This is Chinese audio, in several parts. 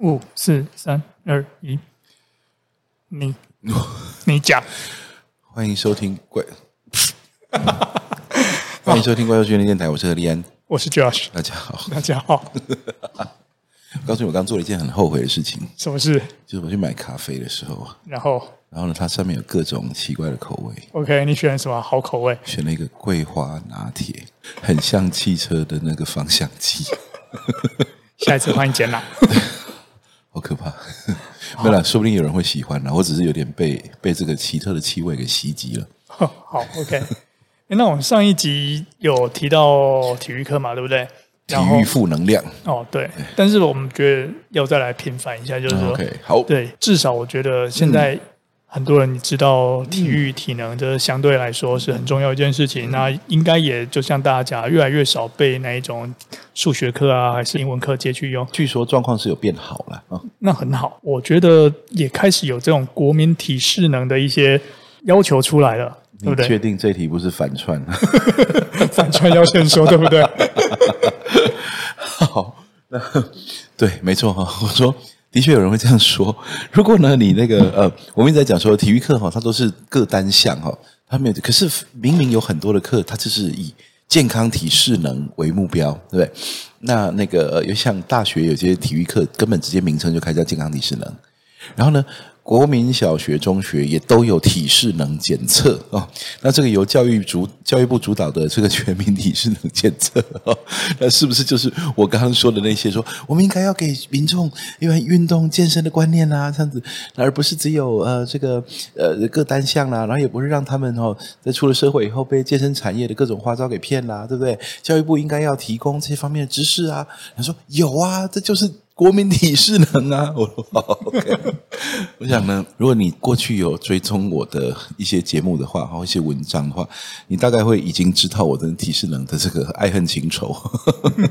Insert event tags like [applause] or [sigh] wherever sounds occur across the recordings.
五四三二一，你 [laughs] 你讲，欢迎收听怪，欢迎收听怪兽训练电台，我是何立安，我是 Josh，大家好，大家好。告诉你，我刚做了一件很后悔的事情。什么事？就是我去买咖啡的时候，然后，然后呢，它上面有各种奇怪的口味。OK，你选了什么好口味？选了一个桂花拿铁，很像汽车的那个方向机。[laughs] 下一次欢迎剪啦。[laughs] 好可怕！没了，说不定有人会喜欢呢。我只是有点被被这个奇特的气味给袭击了。[laughs] 好，OK。那我们上一集有提到体育课嘛，对不对？体育负能量哦，对，但是我们觉得要再来平反一下，就是说好，对，至少我觉得现在很多人你知道体育体能，这相对来说是很重要一件事情。那应该也就像大家讲，越来越少被那一种数学课啊，还是英文课接去用。据说状况是有变好了啊，那很好，我觉得也开始有这种国民体适能的一些要求出来了，对不对？确定这题不是反串？[laughs] 反串要先说，[laughs] 对不对？好，那对，没错哈。我说，的确有人会这样说。[laughs] 如果呢，你那个呃，我们一直在讲说体育课哈，它都是各单项哈，它没有。可是明明有很多的课，它就是以健康体适能为目标，对不对？那那个有像大学有些体育课，根本直接名称就开叫健康体适能。然后呢，国民小学、中学也都有体适能检测哦。那这个由教育主教育部主导的这个全民体适能检测哦，[laughs] 那是不是就是我刚刚说的那些说我们应该要给民众因为运动健身的观念啊，这样子，而不是只有呃这个呃各单项啦，然后也不是让他们哦在出了社会以后被健身产业的各种花招给骗啦，对不对？教育部应该要提供这些方面的知识啊。他说有啊，这就是。国民体适能啊，我说好 OK。[laughs] 我想呢，如果你过去有追踪我的一些节目的话，或一些文章的话，你大概会已经知道我的提示能的这个爱恨情仇。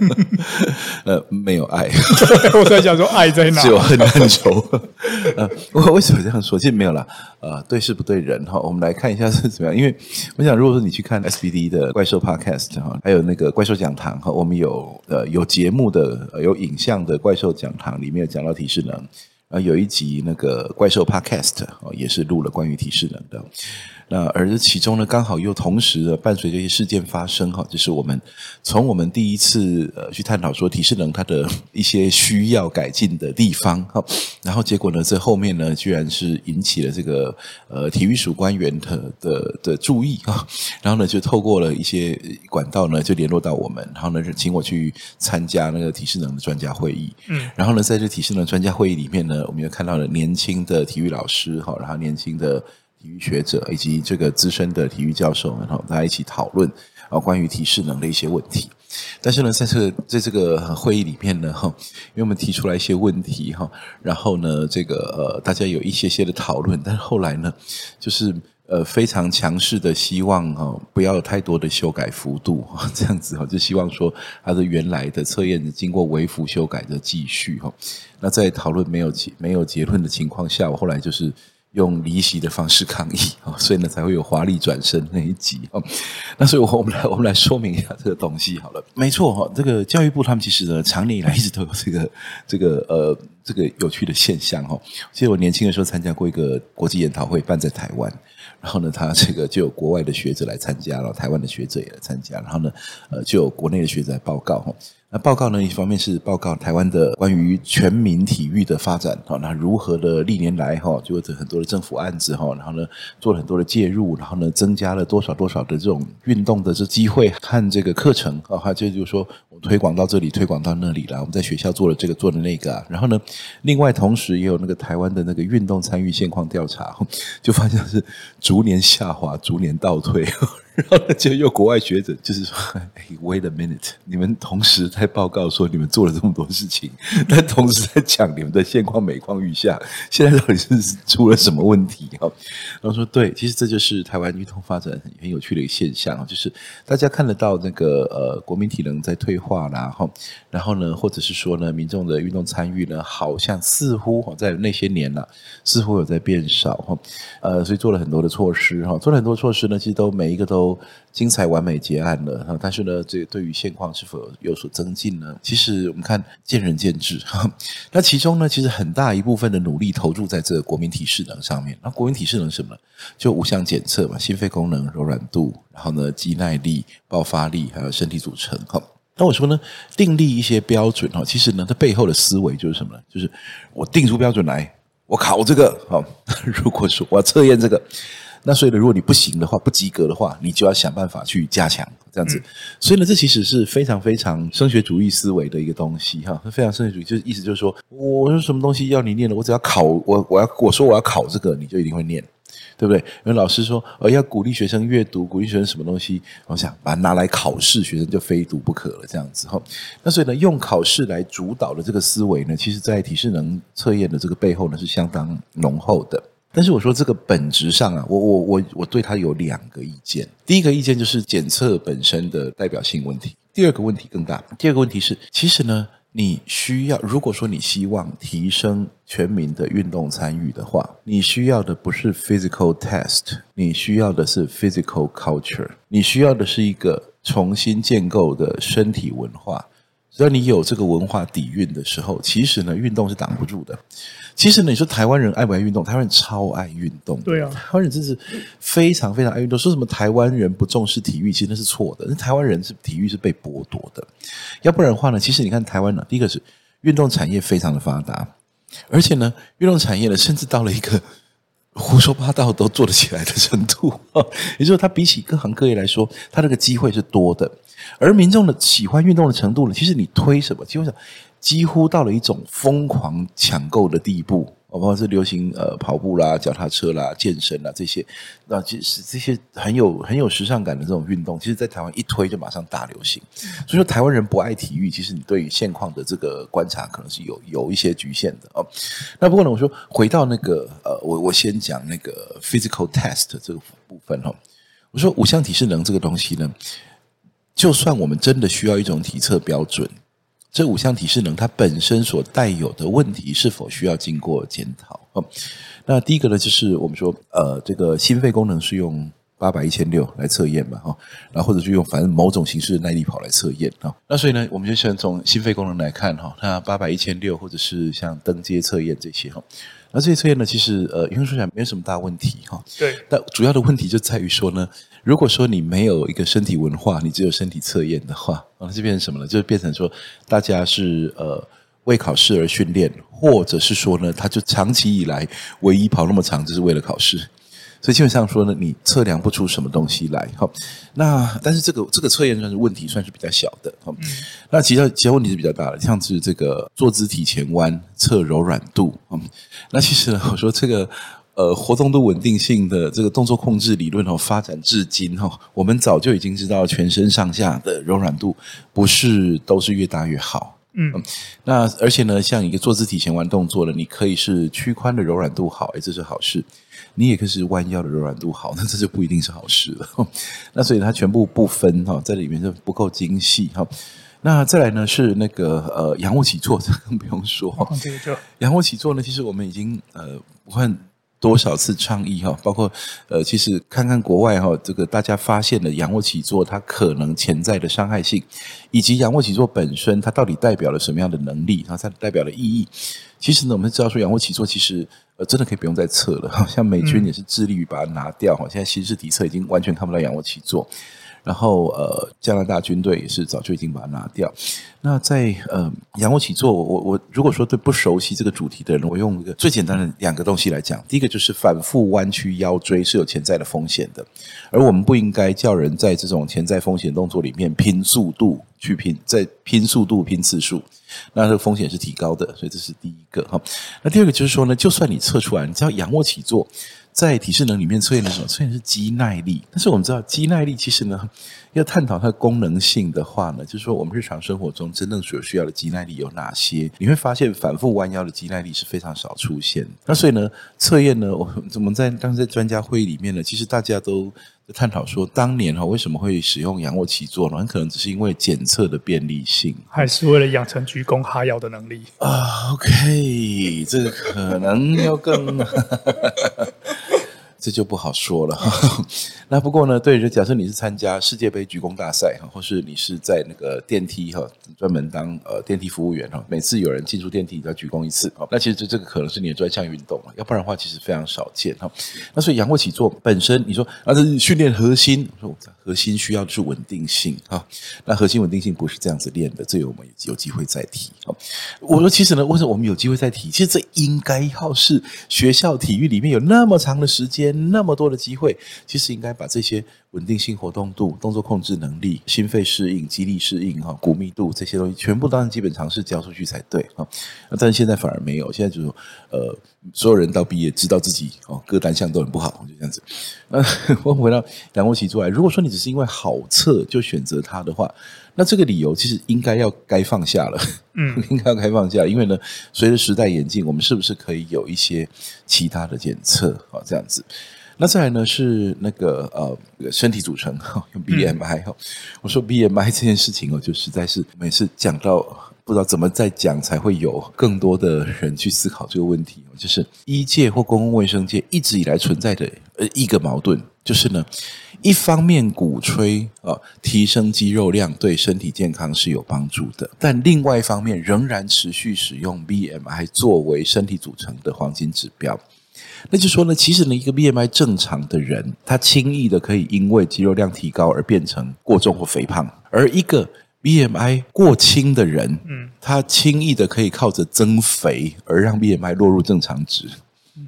[laughs] 呃，没有爱，[laughs] 我在想说爱在哪？只有恨恨仇。呃，我为什么这样说？其实没有啦。呃，对事不对人哈。我们来看一下是怎么样。因为我想，如果说你去看 SBD 的怪兽 Podcast 哈，还有那个怪兽讲堂哈，我们有呃有节目的、有影像的怪兽。讲堂里面有讲到提示能，呃，有一集那个怪兽 Podcast 哦，也是录了关于提示能的。那而其中呢，刚好又同时的伴随这些事件发生哈，就是我们从我们第一次呃去探讨说体适能它的一些需要改进的地方哈，然后结果呢，这后面呢，居然是引起了这个呃体育署官员的的的注意哈，然后呢，就透过了一些管道呢，就联络到我们，然后呢，就请我去参加那个体适能的专家会议，嗯，然后呢，在这体适能专家会议里面呢，我们又看到了年轻的体育老师哈，然后年轻的。体育学者以及这个资深的体育教授们哈，大家一起讨论啊关于体适能的一些问题。但是呢，在这个在这个会议里面呢，哈，因为我们提出来一些问题哈，然后呢，这个呃，大家有一些些的讨论，但是后来呢，就是呃非常强势的希望哈，不要有太多的修改幅度哈，这样子哈，就希望说它的原来的测验经过微幅修改的继续哈。那在讨论没有结没有结论的情况下，我后来就是。用离席的方式抗议，[laughs] 所以呢才会有华丽转身那一集。那所以我们来我们来说明一下这个东西好了。没错哈，这个教育部他们其实呢，长年以来一直都有这个 [laughs] 这个呃这个有趣的现象哈。其实我年轻的时候参加过一个国际研讨会，办在台湾，然后呢，他这个就有国外的学者来参加，然后台湾的学者也来参加，然后呢，呃，就有国内的学者来报告哈。那报告呢，一方面是报告台湾的关于全民体育的发展，哈，那如何的历年来哈，就有很多的政府案子哈，然后呢，做了很多的介入，然后呢，增加了多少多少的这种运动的这机会和这个课程啊，哈，这就是说我推广到这里，推广到那里了，我们在学校做了这个，做了那个啊，然后呢，另外同时也有那个台湾的那个运动参与现况调查，就发现是逐年下滑，逐年倒退。然后就又国外学者就是说，[laughs] Wait a minute，你们同时在报告说你们做了这么多事情，[laughs] 但同时在讲你们的现况每况愈下，现在到底是出了什么问题？哈，[laughs] 然后说对，其实这就是台湾运动发展很很有趣的一个现象，就是大家看得到那个呃国民体能在退化啦，哈，然后呢，或者是说呢，民众的运动参与呢，好像似乎在那些年了，似乎有在变少哈，呃，所以做了很多的措施哈，做了很多措施呢，其实都每一个都。精彩完美结案了，但是呢，这对于现况是否有所增进呢？其实我们看见仁见智。[laughs] 那其中呢，其实很大一部分的努力投入在这个国民体适能上面。那国民体适能什么？就五项检测嘛，心肺功能、柔软度，然后呢，肌耐力、爆发力，还有身体组成。哈，那我说呢，订立一些标准哈，其实呢，它背后的思维就是什么呢？就是我定出标准来，我考这个。好，[laughs] 如果说我要测验这个。那所以呢，如果你不行的话，不及格的话，你就要想办法去加强这样子。所以呢，这其实是非常非常升学主义思维的一个东西哈，非常升学主义，就是意思就是说，我说什么东西要你念的，我只要考我我要我说我要考这个，你就一定会念，对不对？因为老师说呃要鼓励学生阅读，鼓励学生什么东西，我想把它拿来考试，学生就非读不可了这样子哈。那所以呢，用考试来主导的这个思维呢，其实在体适能测验的这个背后呢，是相当浓厚的。但是我说这个本质上啊，我我我我对他有两个意见。第一个意见就是检测本身的代表性问题。第二个问题更大。第二个问题是，其实呢，你需要如果说你希望提升全民的运动参与的话，你需要的不是 physical test，你需要的是 physical culture，你需要的是一个重新建构的身体文化。只要你有这个文化底蕴的时候，其实呢，运动是挡不住的。其实呢，你说台湾人爱不爱运动？台湾人超爱运动。对啊，台湾人真是非常非常爱运动。说什么台湾人不重视体育，其实那是错的。那台湾人是体育是被剥夺的。要不然的话呢，其实你看台湾呢，第一个是运动产业非常的发达，而且呢，运动产业呢，甚至到了一个胡说八道都做得起来的程度。[laughs] 也就是说，它比起各行各业来说，它这个机会是多的。而民众的喜欢运动的程度呢，其实你推什么，基本上。几乎到了一种疯狂抢购的地步，包括是流行呃跑步啦、脚踏车啦、健身啦这些，那其实这些很有很有时尚感的这种运动，其实，在台湾一推就马上大流行。所以说，台湾人不爱体育，其实你对于现况的这个观察，可能是有有一些局限的哦。那不过呢，我说回到那个呃，我我先讲那个 physical test 这个部分哈。我说五项体适能这个东西呢，就算我们真的需要一种体测标准。这五项体适能，它本身所带有的问题是否需要经过检讨？哦那第一个呢，就是我们说，呃，这个心肺功能是用八百、一千六来测验嘛，哈，然后或者是用反正某种形式的耐力跑来测验啊。那所以呢，我们就先从心肺功能来看哈，那八百、一千六，或者是像登阶测验这些哈。那这些测验呢，其实呃，应该说起来没有什么大问题哈。对。但主要的问题就在于说呢。如果说你没有一个身体文化，你只有身体测验的话，[laughs] 那就变成什么了？就变成说，大家是呃为考试而训练，或者是说呢，他就长期以来唯一跑那么长，就是为了考试。所以基本上说呢，你测量不出什么东西来。好，那但是这个这个测验算是问题，算是比较小的。好，那其他其他问题是比较大的，像是这个坐姿体前弯测柔软度。嗯，那其实呢，我说这个。呃，活动度稳定性的这个动作控制理论哦，发展至今哈，我们早就已经知道全身上下的柔软度不是都是越大越好。嗯，那而且呢，像一个坐姿体前弯动作呢，你可以是屈髋的柔软度好，哎，这是好事；你也可以是弯腰的柔软度好，那这就不一定是好事了。[laughs] 那所以它全部不分哈，在里面就不够精细哈。那再来呢是那个呃仰卧起坐，这更不用说。仰卧起坐呢，其实我们已经呃我看。多少次倡议哈，包括呃，其实看看国外哈，这个大家发现了仰卧起坐它可能潜在的伤害性，以及仰卧起坐本身它到底代表了什么样的能力，然后它代表了意义。其实呢，我们知道说仰卧起坐其实呃真的可以不用再测了，好像美军也是致力于把它拿掉哈，现在新式体测已经完全看不到仰卧起坐。然后呃，加拿大军队也是早就已经把它拿掉。那在呃仰卧起坐，我我如果说对不熟悉这个主题的人，我用一个最简单的两个东西来讲。第一个就是反复弯曲腰椎是有潜在的风险的，而我们不应该叫人在这种潜在风险动作里面拼速度去拼，在拼速度拼次数，那这个风险是提高的。所以这是第一个哈。那第二个就是说呢，就算你测出来，你只要仰卧起坐。在体适能里面测验的时候，测验是肌耐力。但是我们知道，肌耐力其实呢，要探讨它的功能性的话呢，就是说我们日常生活中真正所需要的肌耐力有哪些？你会发现，反复弯腰的肌耐力是非常少出现。那所以呢，测验呢，我怎么在当时在专家会议里面呢，其实大家都探讨说，当年哈为什么会使用仰卧起坐呢？很可能只是因为检测的便利性，还是为了养成鞠躬哈腰的能力啊？OK，这个可能要更。这就不好说了。[laughs] 那不过呢，对，就假设你是参加世界杯鞠躬大赛哈，或是你是在那个电梯哈，专门当呃电梯服务员哈，每次有人进出电梯都要鞠躬一次，那其实这这个可能是你的专项运动，要不然的话其实非常少见哈。那所以仰卧起坐本身，你说啊，这是训练核心，我说核心需要的是稳定性啊，那核心稳定性不是这样子练的，这个我们有机会再提。我说其实呢，为什么我们有机会再提？其实这应该要是学校体育里面有那么长的时间，那么多的机会，其实应该把这些稳定性、活动度、动作控制能力、心肺适应、肌力适应、哈骨密度这些东西，全部当成基本常识教出去才对啊。但是现在反而没有，现在就是呃，所有人到毕业知道自己哦各单项都很不好，就这样子。那 [laughs] 我们回到仰卧起坐来，如果说你只是因为好测就选择它的话，那这个理由其实应该要该放下了，嗯，[laughs] 应该要该放下，因为呢，随着时代演进，我们是不是可以有一些其他的检测啊？这样子，那再来呢是那个呃身体组成 [laughs] 用 BMI 哈，我说 BMI 这件事情哦，就实在是每次讲到不知道怎么再讲才会有更多的人去思考这个问题，就是医界或公共卫生界一直以来存在的呃一个矛盾，就是呢。一方面鼓吹啊，提升肌肉量对身体健康是有帮助的，但另外一方面仍然持续使用 BMI 作为身体组成的黄金指标。那就说呢，其实呢，一个 BMI 正常的人，他轻易的可以因为肌肉量提高而变成过重或肥胖；而一个 BMI 过轻的人，嗯，他轻易的可以靠着增肥而让 BMI 落入正常值。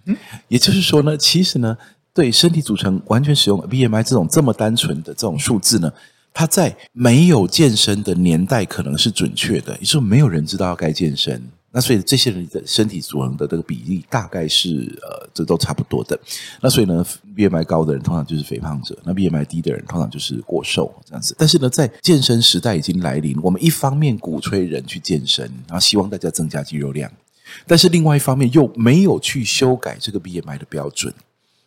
嗯，也就是说呢，其实呢。对身体组成完全使用 BMI 这种这么单纯的这种数字呢，它在没有健身的年代可能是准确的，也就是没有人知道要该健身，那所以这些人的身体组成的这个比例大概是呃，这都差不多的。那所以呢，BMI 高的人通常就是肥胖者，那 BMI 低的人通常就是过瘦这样子。但是呢，在健身时代已经来临，我们一方面鼓吹人去健身，然后希望大家增加肌肉量，但是另外一方面又没有去修改这个 BMI 的标准。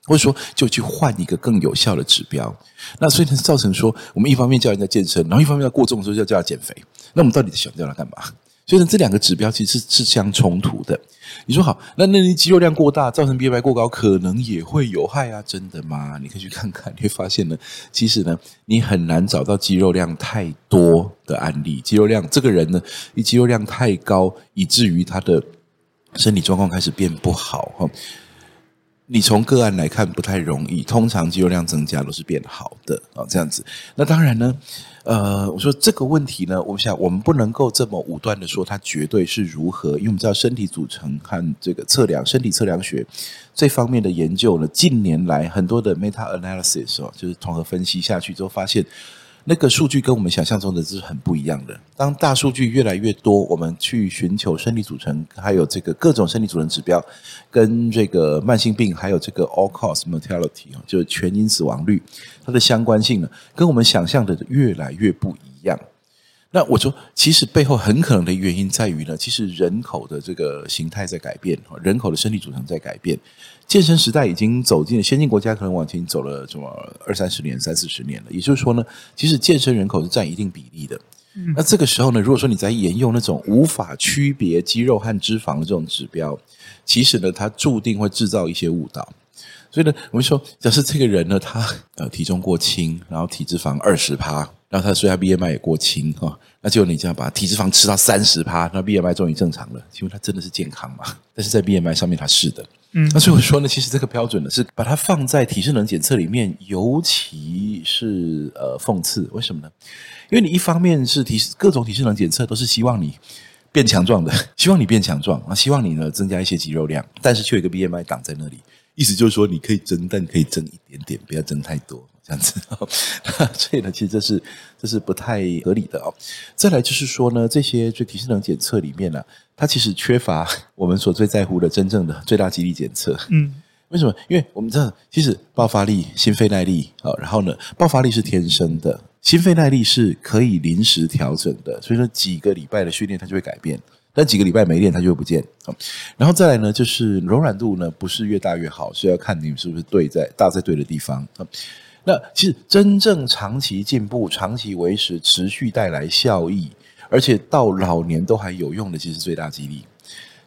或者说，就去换一个更有效的指标。那所以呢，造成说，我们一方面叫人家健身，然后一方面要过重的时候要叫他减肥。那我们到底想叫他干嘛？所以呢，这两个指标其实是是相冲突的。你说好，那那你肌肉量过大，造成 BMI 过高，可能也会有害啊？真的吗？你可以去看看，你会发现呢，其实呢，你很难找到肌肉量太多的案例。肌肉量这个人呢，你肌肉量太高，以至于他的身体状况开始变不好哈。你从个案来看不太容易，通常肌肉量增加都是变好的啊，这样子。那当然呢，呃，我说这个问题呢，我想我们不能够这么武断的说它绝对是如何，因为我们知道身体组成和这个测量身体测量学这方面的研究呢，近年来很多的 meta analysis 哦，就是统合分析下去之后发现。那个数据跟我们想象中的是很不一样的。当大数据越来越多，我们去寻求生理组成，还有这个各种生理组成指标，跟这个慢性病，还有这个 all cause mortality 就是全因死亡率，它的相关性呢，跟我们想象的越来越不一样。那我说，其实背后很可能的原因在于呢，其实人口的这个形态在改变，人口的身体组成在改变。健身时代已经走进了先进国家，可能往前走了什么二三十年、三四十年了。也就是说呢，其实健身人口是占一定比例的。嗯。那这个时候呢，如果说你在沿用那种无法区别肌肉和脂肪的这种指标，其实呢，它注定会制造一些误导。所以呢，我们说，假设这个人呢，他呃体重过轻，然后体脂肪二十趴，然后他所以他 BMI 也过轻哈，那就你这样把体脂肪吃到三十趴，那 BMI 终于正常了，请问他真的是健康吗？但是在 BMI 上面他是的。嗯，那所以我说呢，其实这个标准呢是把它放在体适能检测里面，尤其是呃讽刺。为什么呢？因为你一方面是体各种体适能检测都是希望你变强壮的，[laughs] 希望你变强壮啊，希望你呢增加一些肌肉量，但是却有一个 BMI 挡在那里，意思就是说你可以增，但可以增一点点，不要增太多。这样子，[laughs] 所以呢，其实这是这是不太合理的哦。再来就是说呢，这些最体适能检测里面呢、啊，它其实缺乏 [laughs] 我们所最在乎的真正的最大肌力检测。嗯，为什么？因为我们知道，其实爆发力、心肺耐力啊，然后呢，爆发力是天生的，心肺耐力是可以临时调整的。所以说，几个礼拜的训练它就会改变，但几个礼拜没练它就会不见。然后再来呢，就是柔软度呢，不是越大越好，是要看你们是不是对在大在对的地方。那其实真正长期进步、长期维持、持续带来效益，而且到老年都还有用的，其实最大几率。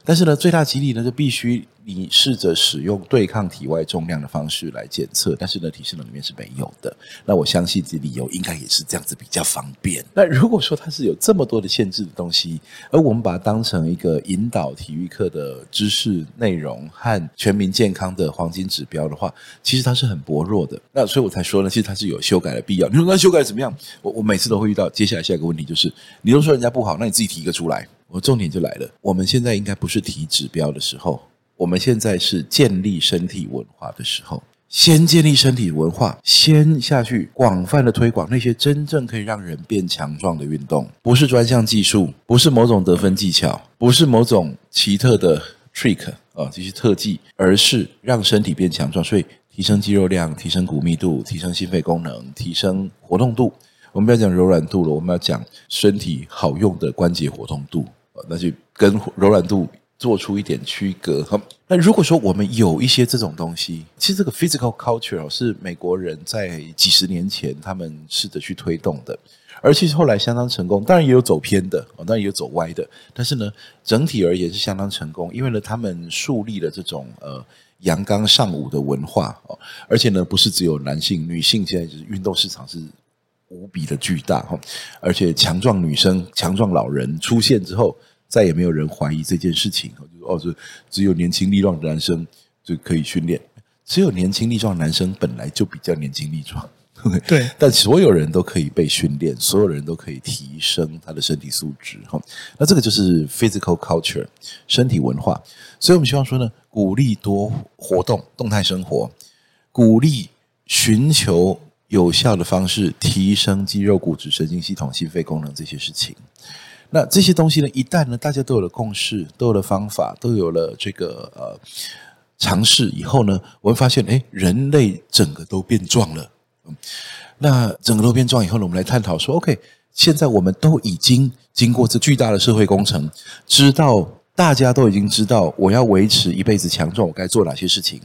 但是呢，最大肌力呢，就必须你试着使用对抗体外重量的方式来检测，但是呢，体适能里面是没有的。那我相信这理由应该也是这样子比较方便。那如果说它是有这么多的限制的东西，而我们把它当成一个引导体育课的知识内容和全民健康的黄金指标的话，其实它是很薄弱的。那所以我才说呢，其实它是有修改的必要。你说那修改怎么样？我我每次都会遇到。接下来下一个问题就是，你都说人家不好，那你自己提一个出来。我重点就来了，我们现在应该不是提指标的时候，我们现在是建立身体文化的时候。先建立身体文化，先下去广泛的推广那些真正可以让人变强壮的运动，不是专项技术，不是某种得分技巧，不是某种奇特的 trick 啊，这些特技，而是让身体变强壮。所以提升肌肉量，提升骨密度，提升心肺功能，提升活动度。我们不要讲柔软度了，我们要讲身体好用的关节活动度。那就跟柔软度做出一点区隔。那如果说我们有一些这种东西，其实这个 physical culture 是美国人在几十年前他们试着去推动的，而其实后来相当成功。当然也有走偏的，当然也有走歪的，但是呢，整体而言是相当成功，因为呢，他们树立了这种呃阳刚尚武的文化哦，而且呢，不是只有男性，女性现在就是运动市场是。无比的巨大哈，而且强壮女生、强壮老人出现之后，再也没有人怀疑这件事情。就哦，就只有年轻力壮的男生就可以训练，只有年轻力壮的男生本来就比较年轻力壮，对。但所有人都可以被训练，所有人都可以提升他的身体素质哈。那这个就是 physical culture 身体文化。所以我们希望说呢，鼓励多活动、动态生活，鼓励寻求。有效的方式提升肌肉、骨质、神经系统、心肺功能这些事情，那这些东西呢，一旦呢大家都有了共识，都有了方法，都有了这个呃尝试以后呢，我会发现，哎，人类整个都变壮了。那整个都变壮以后呢，我们来探讨说，OK，现在我们都已经经过这巨大的社会工程，知道大家都已经知道，我要维持一辈子强壮，我该做哪些事情。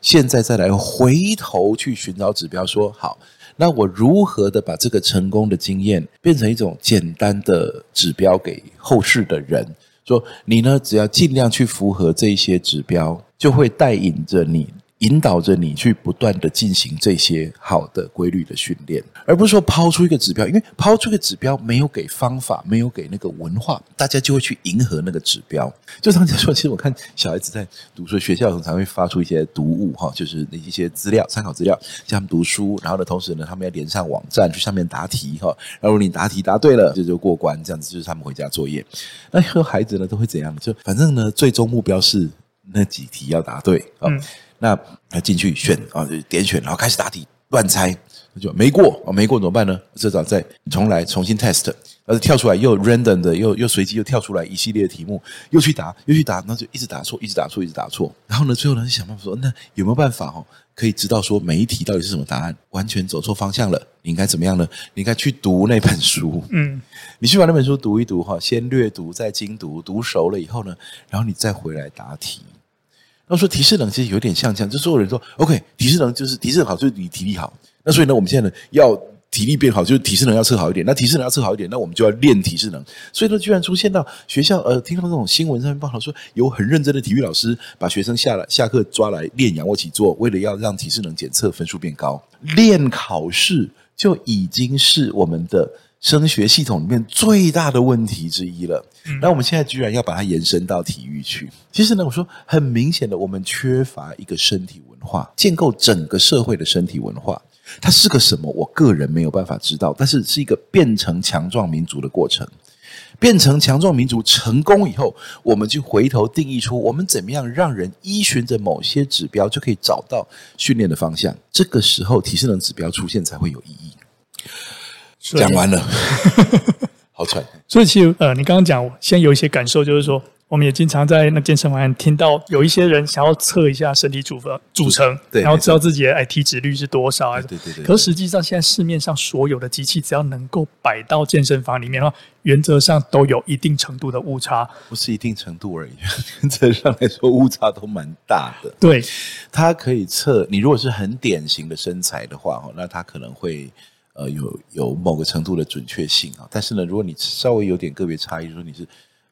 现在再来回头去寻找指标，说好，那我如何的把这个成功的经验变成一种简单的指标给后世的人？说你呢，只要尽量去符合这些指标，就会带领着你。引导着你去不断的进行这些好的规律的训练，而不是说抛出一个指标，因为抛出一个指标没有给方法，没有给那个文化，大家就会去迎合那个指标。就常常说，其实我看小孩子在读书，学校常常会发出一些读物哈，就是那一些资料、参考资料，叫他们读书。然后呢，同时呢，他们要连上网站去上面答题哈。然后你答题答对了，就就过关，这样子就是他们回家作业。那以后孩子呢都会怎样？就反正呢，最终目标是那几题要答对啊。嗯那他进去选啊，就点选，然后开始答题，乱猜，就没过啊，没过怎么办呢？至少再重来，重新 test，而是跳出来又 random 的，又又随机又跳出来一系列的题目，又去答，又去答，那就一直答错，一直答错，一直答错。然后呢，最后呢，就想办法说，那有没有办法哦，可以知道说每一题到底是什么答案？完全走错方向了，你应该怎么样呢？你应该去读那本书，嗯，你去把那本书读一读哈，先略读再精读，读熟了以后呢，然后你再回来答题。要说体适能其实有点像这样，就所有人说 OK，体适能就是体适好，就是你体力好。那所以呢，我们现在呢要体力变好，就是体适能要测好一点。那体适能要测好一点，那我们就要练体适能。所以呢，居然出现到学校呃，听到那种新闻上面报道说，有很认真的体育老师把学生下来下课抓来练仰卧起坐，为了要让体适能检测分数变高，练考试就已经是我们的。升学系统里面最大的问题之一了。那我们现在居然要把它延伸到体育去。其实呢，我说很明显的，我们缺乏一个身体文化，建构整个社会的身体文化。它是个什么？我个人没有办法知道。但是是一个变成强壮民族的过程。变成强壮民族成功以后，我们就回头定义出我们怎么样让人依循着某些指标就可以找到训练的方向。这个时候，体适能指标出现才会有意义。讲完了，[laughs] 好喘。所以其实呃，你刚刚讲，现在有一些感受，就是说，我们也经常在那健身房听到有一些人想要测一下身体组合组成，对，然后知道自己的哎体脂率是多少啊？对对对。可实际上，现在市面上所有的机器，只要能够摆到健身房里面的话，原则上都有一定程度的误差。不是一定程度而已，[laughs] 原则上来说误差都蛮大的。对，它可以测你如果是很典型的身材的话，那它可能会。呃，有有某个程度的准确性啊，但是呢，如果你稍微有点个别差异，说你是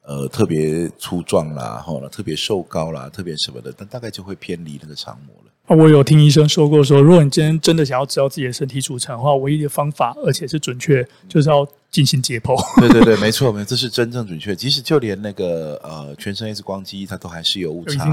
呃特别粗壮啦，哈，特别瘦高啦，特别什么的，但大概就会偏离那个常模了。我有听医生说过说，说如果你今天真的想要知道自己的身体组成的话，唯一的方法，而且是准确，就是要进行解剖。[laughs] 对对对，没错，没错，这是真正准确。即使就连那个呃全身 X 光机，它都还是有误差。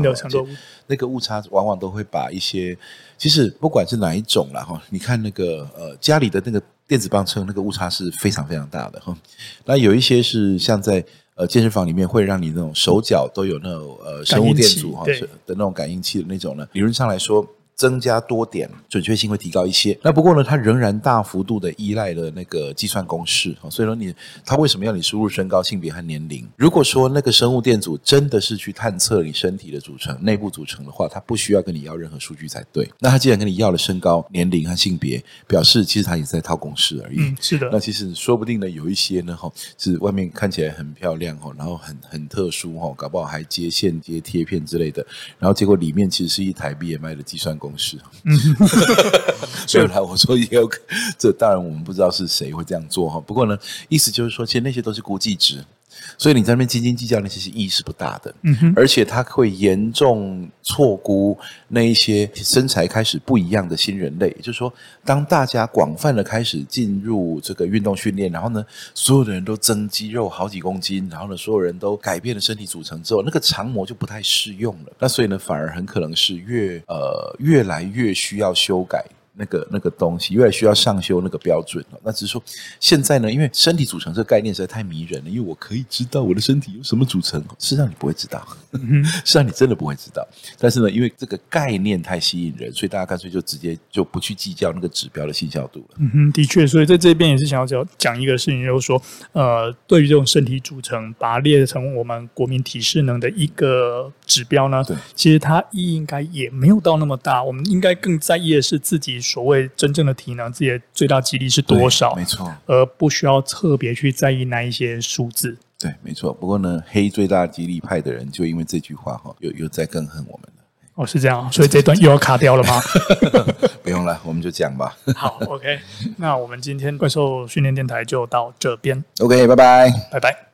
那个误差往往都会把一些，其实不管是哪一种啦哈，你看那个呃家里的那个电子磅秤，那个误差是非常非常大的哈。那有一些是像在。呃，健身房里面会让你那种手脚都有那种呃生物电阻哈的那种感应器的那种呢，理论上来说。增加多点，准确性会提高一些。那不过呢，它仍然大幅度的依赖了那个计算公式。所以说你，它为什么要你输入身高、性别和年龄？如果说那个生物电阻真的是去探测你身体的组成、内部组成的话，它不需要跟你要任何数据才对。那它既然跟你要了身高、年龄和性别，表示其实它也是在套公式而已。嗯，是的。那其实说不定呢，有一些呢，哈，是外面看起来很漂亮哈，然后很很特殊哈，搞不好还接线、接贴片之类的，然后结果里面其实是一台 BMI 的计算公式。嗯。[laughs] 所以来我说也有，这当然我们不知道是谁会这样做哈。不过呢，意思就是说，其实那些都是估计值，所以你在那边斤斤计较那其实意义是不大的。嗯哼，而且它会严重错估那一些身材开始不一样的新人类。也就是说，当大家广泛的开始进入这个运动训练，然后呢，所有的人都增肌肉好几公斤，然后呢，所有人都改变了身体组成之后，那个长模就不太适用了。那所以呢，反而很可能是越呃越来越需要修改。那个那个东西，越来需要上修那个标准了。那只是说，现在呢，因为身体组成这个概念实在太迷人了。因为我可以知道我的身体由什么组成，事实际上你不会知道，[laughs] 实际上你真的不会知道。但是呢，因为这个概念太吸引人，所以大家干脆就直接就不去计较那个指标的信效度了。嗯哼，的确，所以在这边也是想要讲讲一个事情，就是说，呃，对于这种身体组成，把它列成我们国民体适能的一个指标呢，对，其实它意义应该也没有到那么大。我们应该更在意的是自己。所谓真正的体能，自己的最大肌力是多少？没错，而不需要特别去在意那一些数字。对，没错。不过呢，黑最大肌力派的人就因为这句话哈，又又在更恨我们了。哦，是这样，所以这段又要卡掉了吗？[laughs] 不用了，我们就讲吧。好，OK。那我们今天怪兽训练电台就到这边。OK，拜拜，拜拜。